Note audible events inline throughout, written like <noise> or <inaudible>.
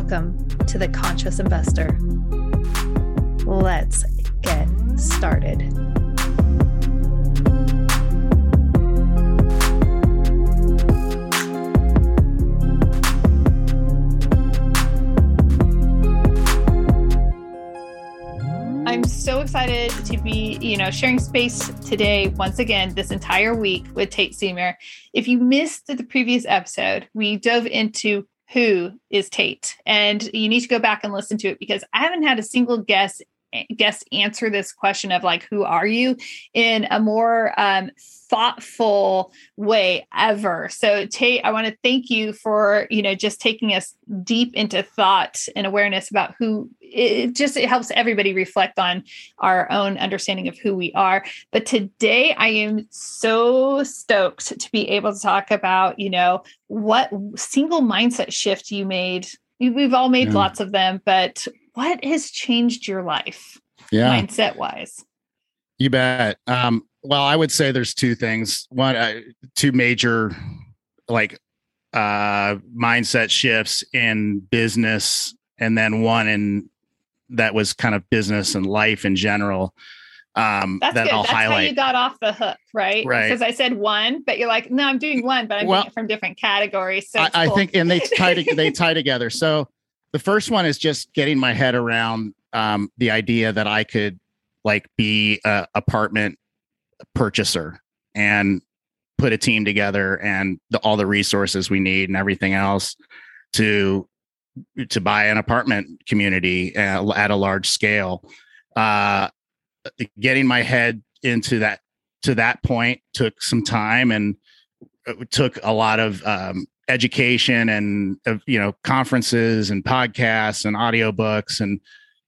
Welcome to the Conscious Investor. Let's get started. I'm so excited to be, you know, sharing space today once again this entire week with Tate Siemer. If you missed the previous episode, we dove into who is Tate. And you need to go back and listen to it because I haven't had a single guest guest answer this question of like who are you in a more um, thoughtful way ever. So tate i want to thank you for you know just taking us deep into thought and awareness about who it just it helps everybody reflect on our own understanding of who we are. But today i am so stoked to be able to talk about you know what single mindset shift you made. We've all made yeah. lots of them but what has changed your life yeah. mindset wise? You bet. Um, well, I would say there's two things. One, uh, two major like uh, mindset shifts in business, and then one in that was kind of business and life in general. Um, That's that good. I'll That's highlight. how you got off the hook, right? Right. Because I said one, but you're like, no, I'm doing one, but I'm well, doing it from different categories. So I, cool. I, think, and they tie to, they <laughs> tie together. So the first one is just getting my head around um, the idea that I could like be a apartment purchaser and put a team together and the, all the resources we need and everything else to to buy an apartment community uh, at a large scale. Uh, getting my head into that to that point took some time and took a lot of um, education and uh, you know conferences and podcasts and audiobooks and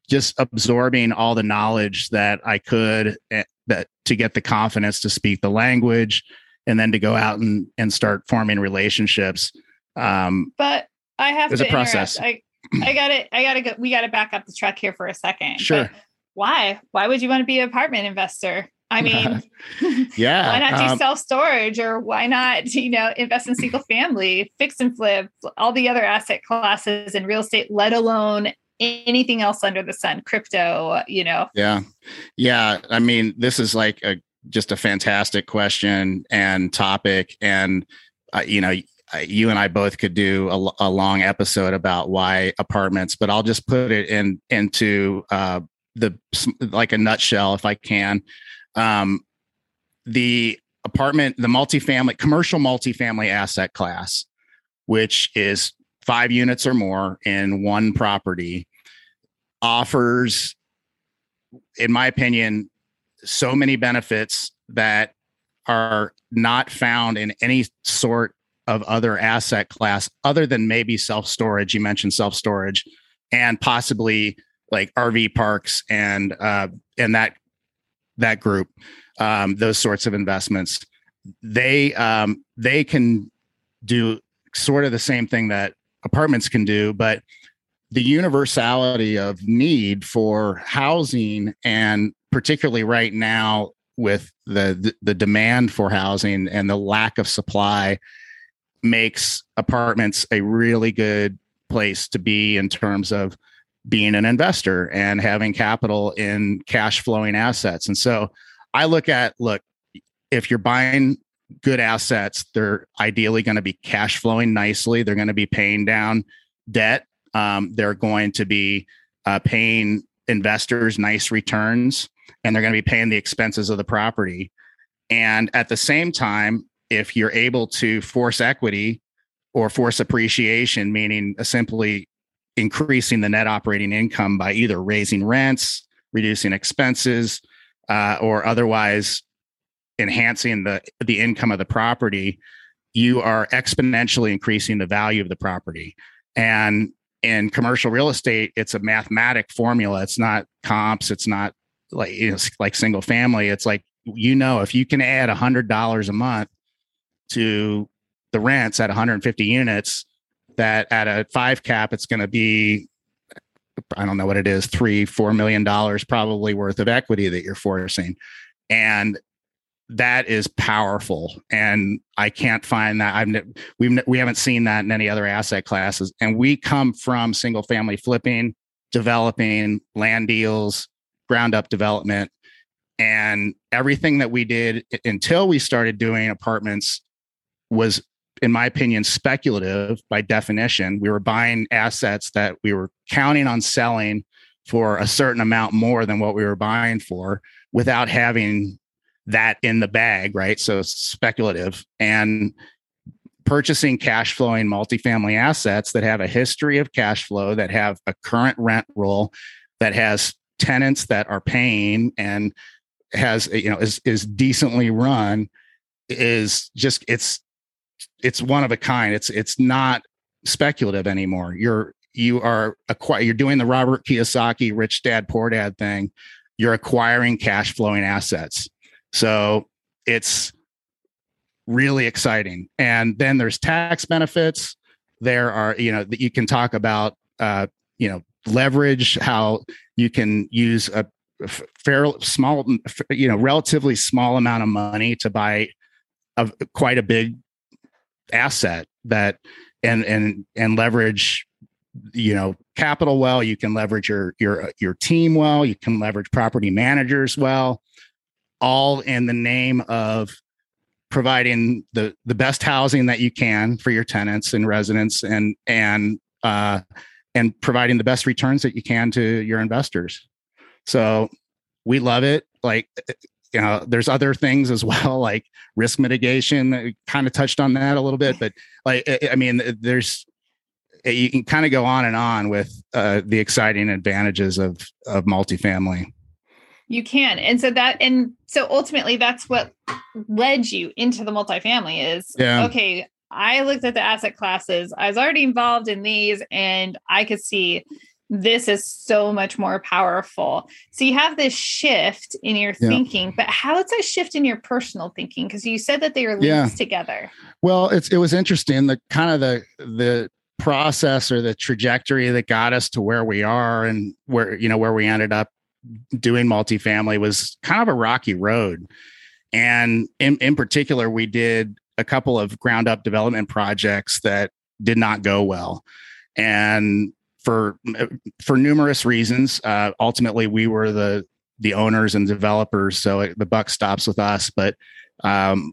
just absorbing all the knowledge that I could uh, that to get the confidence to speak the language and then to go out and and start forming relationships um but I have to a process. I I got it I got to go we got to back up the truck here for a second sure. but why? Why would you want to be an apartment investor I <laughs> mean, yeah. why not do um, self storage or why not, you know, invest in single family, fix and flip, all the other asset classes in real estate, let alone anything else under the sun, crypto, you know? Yeah. Yeah. I mean, this is like a just a fantastic question and topic. And, uh, you know, you and I both could do a, a, long episode about why apartments, but I'll just put it in into uh, the like a nutshell if I can um, the apartment, the multifamily, commercial multifamily asset class, which is five units or more in one property, offers, in my opinion, so many benefits that are not found in any sort of other asset class other than maybe self storage. You mentioned self storage and possibly like RV parks and uh, and that that group, um, those sorts of investments, they um, they can do sort of the same thing that apartments can do, but the universality of need for housing and particularly right now with the, the, demand for housing and the lack of supply makes apartments a really good place to be in terms of being an investor and having capital in cash flowing assets. And so I look at look, if you're buying good assets, they're ideally going to be cash flowing nicely. They're going to be paying down debt. Um, they're going to be uh, paying investors nice returns, and they're going to be paying the expenses of the property. And at the same time, if you're able to force equity or force appreciation, meaning simply increasing the net operating income by either raising rents, reducing expenses, uh, or otherwise enhancing the the income of the property, you are exponentially increasing the value of the property. And in commercial real estate, it's a mathematic formula. It's not comps. It's not like you know, like single family. It's like you know, if you can add hundred dollars a month to the rents at 150 units, that at a five cap, it's going to be, I don't know what it is, three, four million dollars probably worth of equity that you're forcing. And that is powerful and i can't find that i've we've we haven't seen that in any other asset classes and we come from single family flipping developing land deals ground up development and everything that we did until we started doing apartments was in my opinion speculative by definition we were buying assets that we were counting on selling for a certain amount more than what we were buying for without having that in the bag, right? So speculative and purchasing cash flowing multifamily assets that have a history of cash flow, that have a current rent roll, that has tenants that are paying and has you know is is decently run is just it's it's one of a kind. It's it's not speculative anymore. You're you are acquire you're doing the Robert Kiyosaki rich dad poor dad thing. You're acquiring cash flowing assets. So it's really exciting. And then there's tax benefits. There are, you know, that you can talk about, uh, you know, leverage, how you can use a fair small, you know, relatively small amount of money to buy a quite a big asset that and and and leverage you know capital well. You can leverage your your your team well. You can leverage property managers well all in the name of providing the the best housing that you can for your tenants and residents and and uh, and providing the best returns that you can to your investors. So we love it. Like you know there's other things as <laughs> well like risk mitigation kind of touched on that a little bit but like i mean there's you can kind of go on and on with uh, the exciting advantages of of multifamily you can. And so that and so ultimately that's what led you into the multifamily is yeah. okay, I looked at the asset classes. I was already involved in these and I could see this is so much more powerful. So you have this shift in your yeah. thinking, but how is that shift in your personal thinking? Because you said that they are linked yeah. together. Well, it's it was interesting. The kind of the the process or the trajectory that got us to where we are and where you know where we ended up doing multifamily was kind of a rocky road. And in, in particular, we did a couple of ground up development projects that did not go well. And for for numerous reasons, uh, ultimately we were the the owners and developers, so it, the buck stops with us. But um,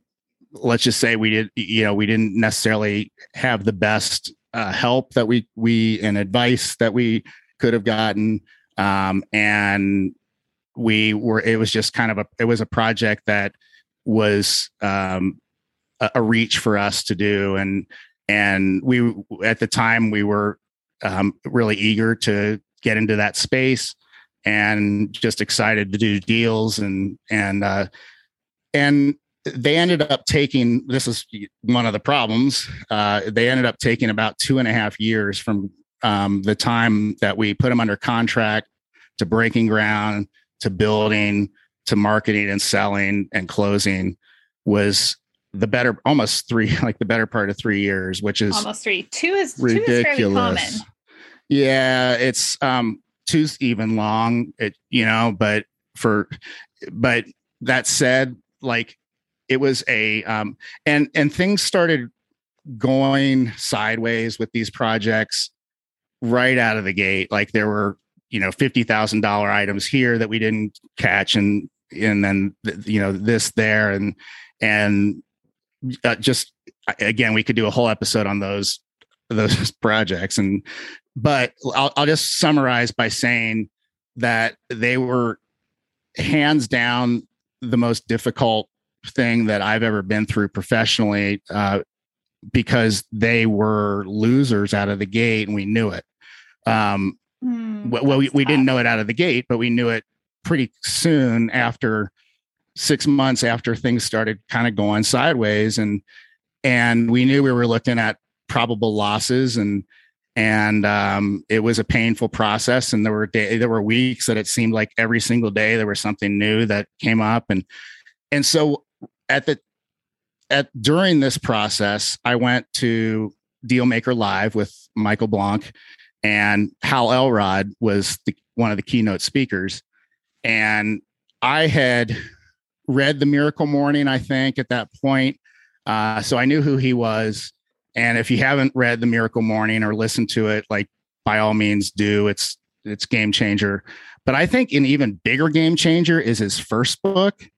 let's just say we did, you know, we didn't necessarily have the best uh, help that we we and advice that we could have gotten um, and we were it was just kind of a it was a project that was um, a, a, reach for us to do and and we at the time we were um, really eager to get into that space and just excited to do deals and and uh, and they ended up taking this is one of the problems uh, they ended up taking about two and a half years from um, the time that we put them under contract to breaking ground to building to marketing and selling and closing was the better almost three <laughs> like the better part of three years which is almost three. Two is ridiculous two is yeah it's um two's even long it you know but for but that said like it was a um and and things started going sideways with these projects right out of the gate. Like there were, you know, fifty thousand dollar items here that we didn't catch, and and then you know this there, and and uh, just again, we could do a whole episode on those those <laughs> projects, and but I'll, I'll just summarize by saying that they were hands down the most difficult thing that I've ever been through professionally. Uh, because they were losers out of the gate and we knew it. Um, mm, well, we, we didn't know it out of the gate, but we knew it pretty soon after six months after things started kind of going sideways. And, and we knew we were looking at probable losses and, and um, it was a painful process. And there were day, there were weeks that it seemed like every single day there was something new that came up. And, and so at the at during this process, I went to Dealmaker Live with Michael Blank, and Hal Elrod was the, one of the keynote speakers. And I had read the Miracle Morning, I think, at that point. Uh, so I knew who he was. And if you haven't read the Miracle Morning or listened to it, like by all means do. It's it's game changer. But I think an even bigger game changer is his first book,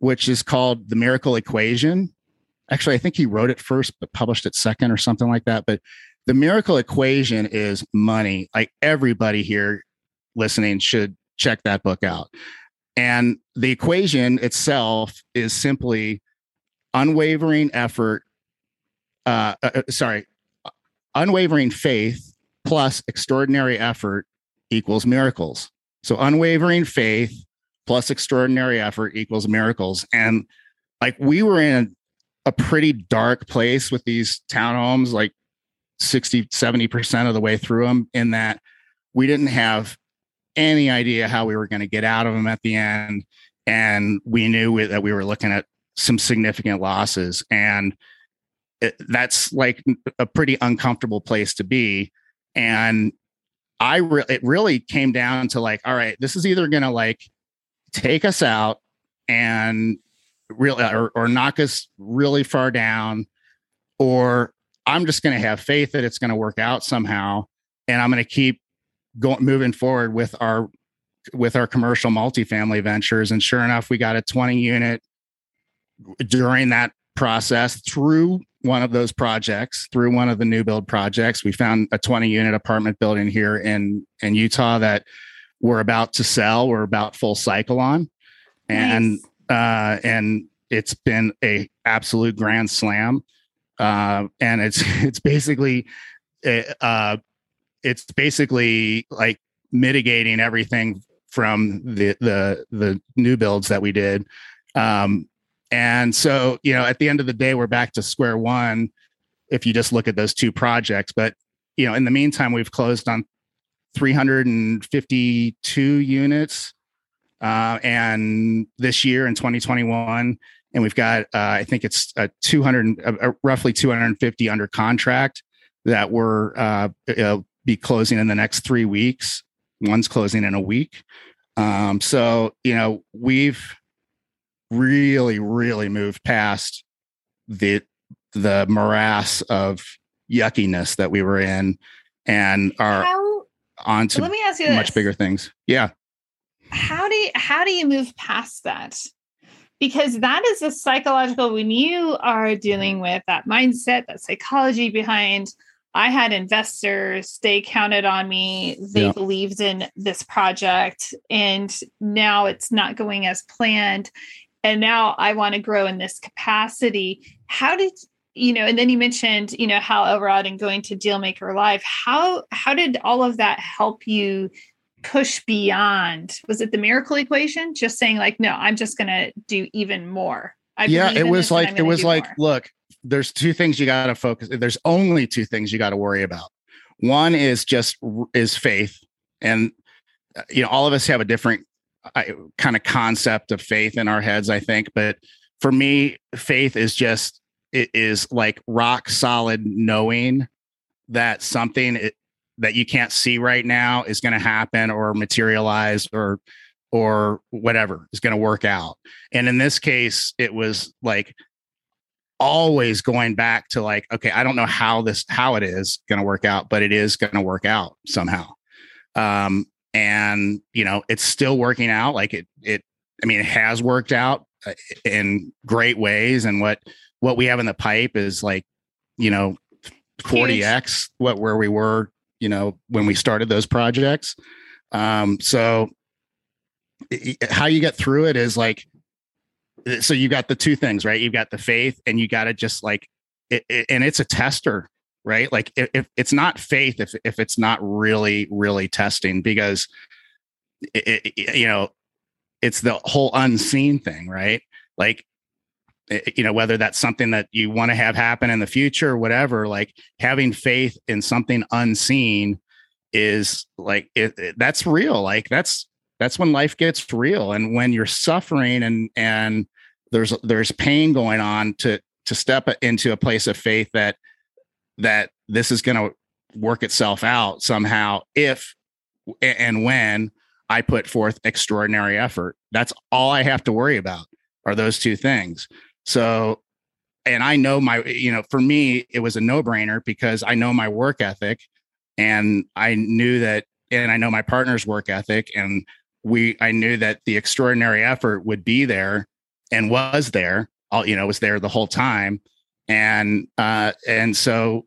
which is called The Miracle Equation. Actually, I think he wrote it first, but published it second or something like that. But the miracle equation is money. Like everybody here listening should check that book out. And the equation itself is simply unwavering effort. Uh, uh, uh sorry, unwavering faith plus extraordinary effort equals miracles. So unwavering faith plus extraordinary effort equals miracles. And like we were in a pretty dark place with these townhomes, like 60, 70% of the way through them, in that we didn't have any idea how we were going to get out of them at the end. And we knew that we were looking at some significant losses. And that's like a pretty uncomfortable place to be. And I re- it really came down to like, all right, this is either going to like take us out and really uh, or, or knock us really far down, or I'm just going to have faith that it's going to work out somehow, and I'm going to keep going moving forward with our with our commercial multifamily ventures. And sure enough, we got a 20 unit during that process through one of those projects through one of the new build projects. We found a 20 unit apartment building here in in utah that we're about to sell we're about full cycle on. And nice. uh and it's been a absolute grand slam. Uh and it's <laughs> it's basically eh, uh it's basically like mitigating everything from the the the new builds that we did. Um and so, you know, at the end of the day, we're back to square one if you just look at those two projects. But, you know, in the meantime, we've closed on 352 units. Uh, and this year in 2021, and we've got, uh, I think it's a 200, uh, roughly 250 under contract that we're uh, be closing in the next three weeks. One's closing in a week. Um, so, you know, we've, really, really moved past the the morass of yuckiness that we were in and are how, on to let me ask you much this. bigger things. Yeah. How do you how do you move past that? Because that is a psychological when you are dealing with that mindset, that psychology behind I had investors, they counted on me, they yeah. believed in this project, and now it's not going as planned and now I want to grow in this capacity. How did you know? And then you mentioned, you know, Hal Elrod and going to Dealmaker Live. How how did all of that help you push beyond? Was it the miracle equation? Just saying, like, no, I'm just going to do even more. I yeah, it was like it was like, more. look, there's two things you got to focus. There's only two things you got to worry about. One is just is faith, and uh, you know, all of us have a different kind of concept of faith in our heads, I think. But for me, faith is just it is like rock solid knowing that something it, that you can't see right now is going to happen or materialize or or whatever is going to work out. And in this case, it was like always going back to like, okay, I don't know how this how it is going to work out, but it is going to work out somehow. Um, and you know it's still working out like it it i mean it has worked out uh, in great ways and what what we have in the pipe is like you know 40x what where we were you know when we started those projects. Um so it, how you get through it is like uh, so you got the two things right? You've got the faith and you got to just like it, it, and it's a tester right? Like if, if, it's not faith, if if it's not really really testing, because it, it, you know it's the whole unseen thing, right? Like you know whether that's something that you want to have happen in the future or whatever like having faith in something unseen is like it, it, that's real like that's that's when life gets real and when you're suffering and and there's there's pain going on to to step into a place of faith that that this is going to work itself out somehow if and when I put forth extraordinary effort. That's all I have to worry about. are those two things. So, and I know my, you know, for me, it was a no brainer because I know my work ethic and I knew that, and I know my partner's work ethic. And we, I knew that the extraordinary effort would be there and was there, all, you know, was there the whole time. And, uh, and so,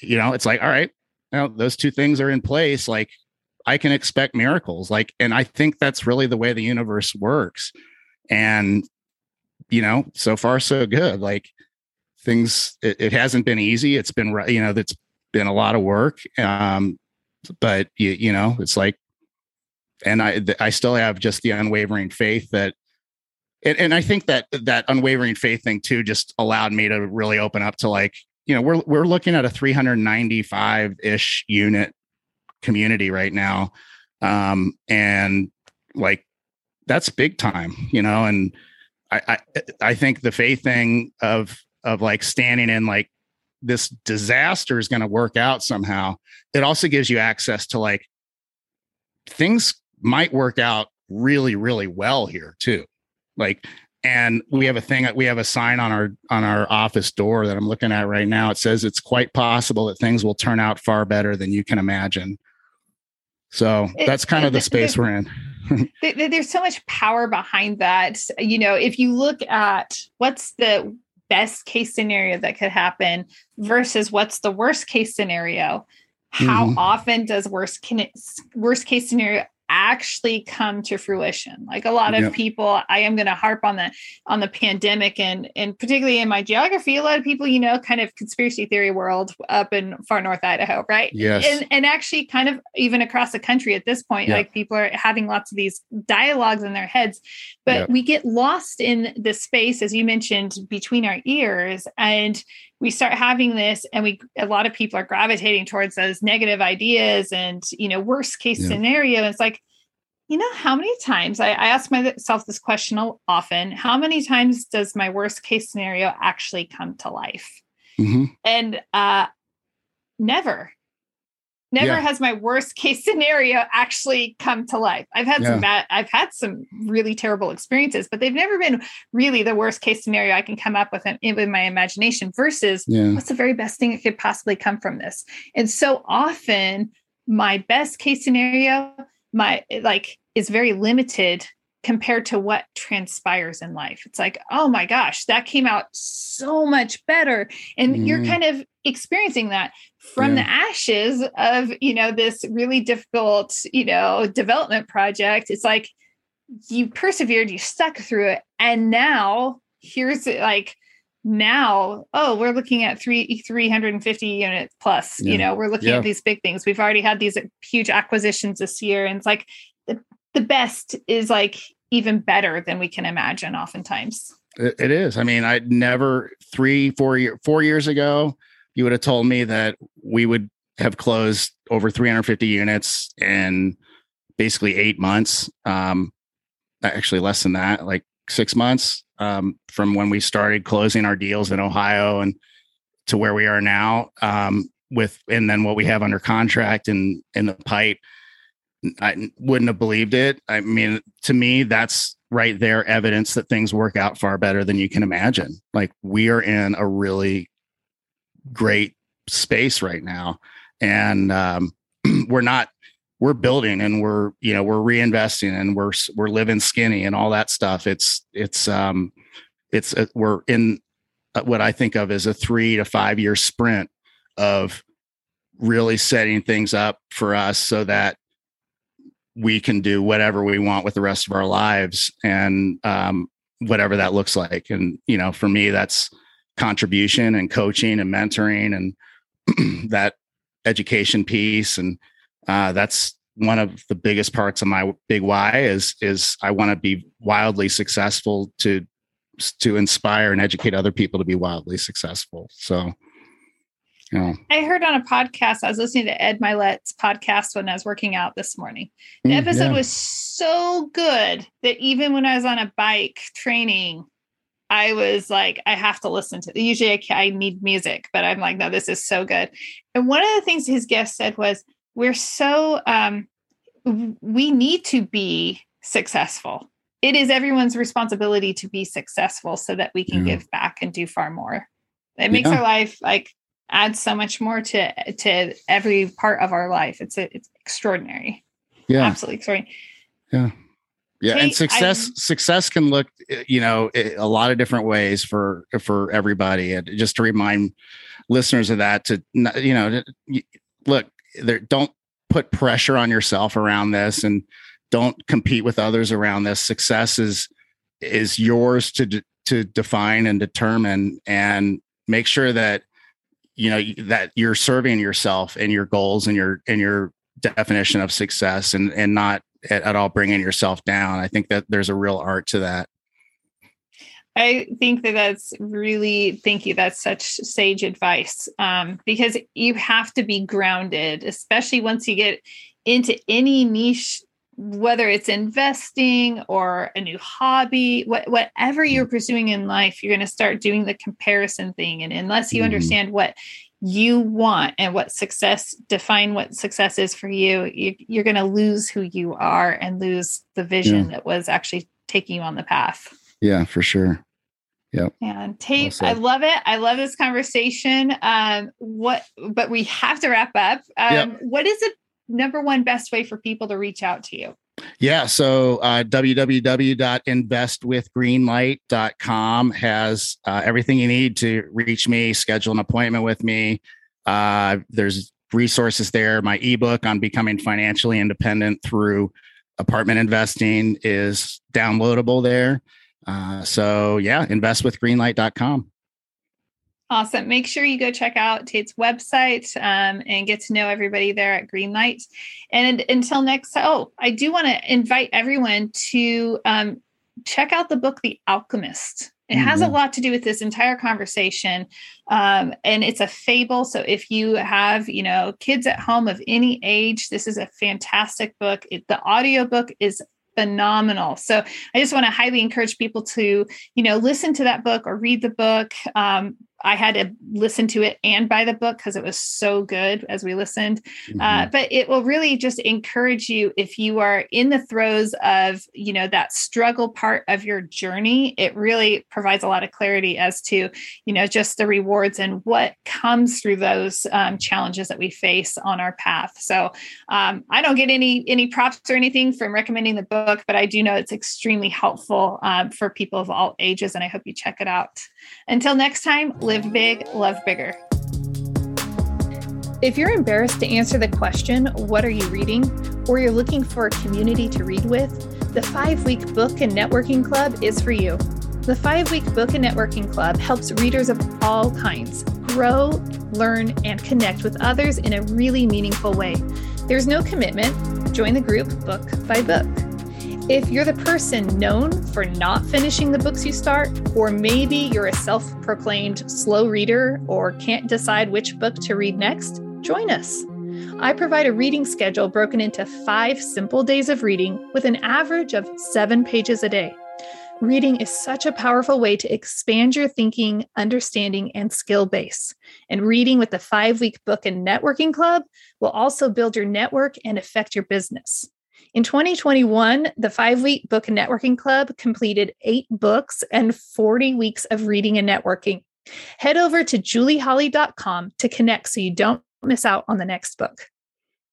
you know, it's like, all right, now those two things are in place. Like, I can expect miracles. Like, and I think that's really the way the universe works. And, you know, so far so good. Like things, it, it hasn't been easy. It's been, you know, that's been a lot of work. Um, but you, you know, it's like, and I, I still have just the unwavering faith that, and, and I think that that unwavering faith thing too just allowed me to really open up to like, you know, we're we're looking at a 395 ish unit community right now, um, and like that's big time, you know. And I, I I think the faith thing of of like standing in like this disaster is going to work out somehow. It also gives you access to like things might work out really really well here too. Like and we have a thing that we have a sign on our on our office door that i'm looking at right now. It says it's quite possible that things will turn out far better than you can imagine. So that's kind of the space we're in. <laughs> there's so much power behind that. You know if you look at what's the best case scenario that could happen versus what's the worst case scenario how mm-hmm. often does worst can worst case scenario actually come to fruition like a lot of yep. people i am going to harp on the on the pandemic and and particularly in my geography a lot of people you know kind of conspiracy theory world up in far north idaho right yes and, and actually kind of even across the country at this point yep. like people are having lots of these dialogues in their heads but yep. we get lost in the space as you mentioned between our ears and we start having this and we a lot of people are gravitating towards those negative ideas and you know worst case yeah. scenario it's like you know how many times I, I ask myself this question often how many times does my worst case scenario actually come to life mm-hmm. and uh never never yeah. has my worst <laughs> case scenario actually come to life i've had yeah. some bad i've had some really terrible experiences but they've never been really the worst case scenario i can come up with in, in my imagination versus yeah. what's the very best thing that could possibly come from this and so often my best case scenario my like is very limited compared to what transpires in life. It's like, oh my gosh, that came out so much better. And mm. you're kind of experiencing that from yeah. the ashes of, you know, this really difficult, you know, development project. It's like you persevered, you stuck through it. And now here's like, now oh we're looking at three 350 units plus yeah. you know we're looking yeah. at these big things we've already had these huge acquisitions this year and it's like the best is like even better than we can imagine oftentimes. It is. I mean i never three four four years ago you would have told me that we would have closed over 350 units in basically eight months um actually less than that like six months um from when we started closing our deals in ohio and to where we are now um with and then what we have under contract and in the pipe I wouldn't have believed it. I mean, to me, that's right there evidence that things work out far better than you can imagine. Like we are in a really great space right now, and um, <clears throat> we're not. We're building and we're you know we're reinvesting and we're we're living skinny and all that stuff. It's it's um it's we're in uh, what I think of as a three to five year sprint of really setting things up for us so that we can do whatever we want with the rest of our lives and um, whatever that looks like. And you know for me that's contribution and coaching and mentoring and <clears throat> that education piece. And uh, that's one of the biggest parts of my big why is is i want to be wildly successful to to inspire and educate other people to be wildly successful. So yeah. I heard on a podcast, I was listening to Ed Mylett's podcast when I was working out this morning. The mm, episode yeah. was so good that even when I was on a bike training, I was like, I have to listen to it. Usually I, I need music, but I'm like, no, this is so good. And one of the things his guest said was, we're so, um, we need to be successful it is everyone's responsibility to be successful so that we can yeah. give back and do far more. It makes yeah. our life like add so much more to to every part of our life. It's a, it's extraordinary. Yeah. Absolutely extraordinary. Yeah. Yeah, Kate, and success I, success can look, you know, a lot of different ways for for everybody. And just to remind listeners of that, to you know, look, there, don't put pressure on yourself around this, and don't compete with others around this. Success is is yours to to define and determine, and make sure that you know that you're serving yourself and your goals and your and your definition of success, and and not at, at all bringing yourself down. I think that there's a real art to that. I think that that's really, thank you. That's such sage advice um, because you have to be grounded, especially once you get into any niche, whether it's investing or a new hobby, what, whatever you're pursuing in life, you're going to start doing the comparison thing. And unless you mm. understand what you want and what success define what success is for you, you are going to lose who you are and lose the vision yeah. that was actually taking you on the path. Yeah, for sure. Yeah. And Tate, well I love it. I love this conversation. Um, what, but we have to wrap up. Um, yep. What is the number one best way for people to reach out to you? Yeah. So uh, www.investwithgreenlight.com has uh, everything you need to reach me, schedule an appointment with me. Uh, there's resources there. My ebook on becoming financially independent through apartment investing is downloadable there. Uh, so yeah, investwithgreenlight.com. Awesome. Make sure you go check out Tate's website um, and get to know everybody there at Greenlight. And until next, oh, I do want to invite everyone to um, check out the book, The Alchemist. It mm-hmm. has a lot to do with this entire conversation. Um, and it's a fable. So if you have, you know, kids at home of any age, this is a fantastic book. It, the audiobook is phenomenal. So I just want to highly encourage people to, you know, listen to that book or read the book. Um, I had to listen to it and buy the book because it was so good as we listened. Uh, mm-hmm. Uh, but it will really just encourage you if you are in the throes of, you know, that struggle part of your journey. It really provides a lot of clarity as to, you know, just the rewards and what comes through those um, challenges that we face on our path. So um, I don't get any any props or anything from recommending the book, but I do know it's extremely helpful um, for people of all ages, and I hope you check it out. Until next time live big, love bigger. If you're embarrassed to answer the question, What are you reading? or you're looking for a community to read with, the five week book and networking club is for you. The five week book and networking club helps readers of all kinds grow, learn, and connect with others in a really meaningful way. There's no commitment. Join the group book by book. If you're the person known for not finishing the books you start, or maybe you're a self proclaimed slow reader or can't decide which book to read next, join us. I provide a reading schedule broken into five simple days of reading with an average of seven pages a day. Reading is such a powerful way to expand your thinking, understanding, and skill base. And reading with the five week book and networking club will also build your network and affect your business. In 2021, the five week book and networking club completed eight books and 40 weeks of reading and networking. Head over to julieholly.com to connect so you don't miss out on the next book.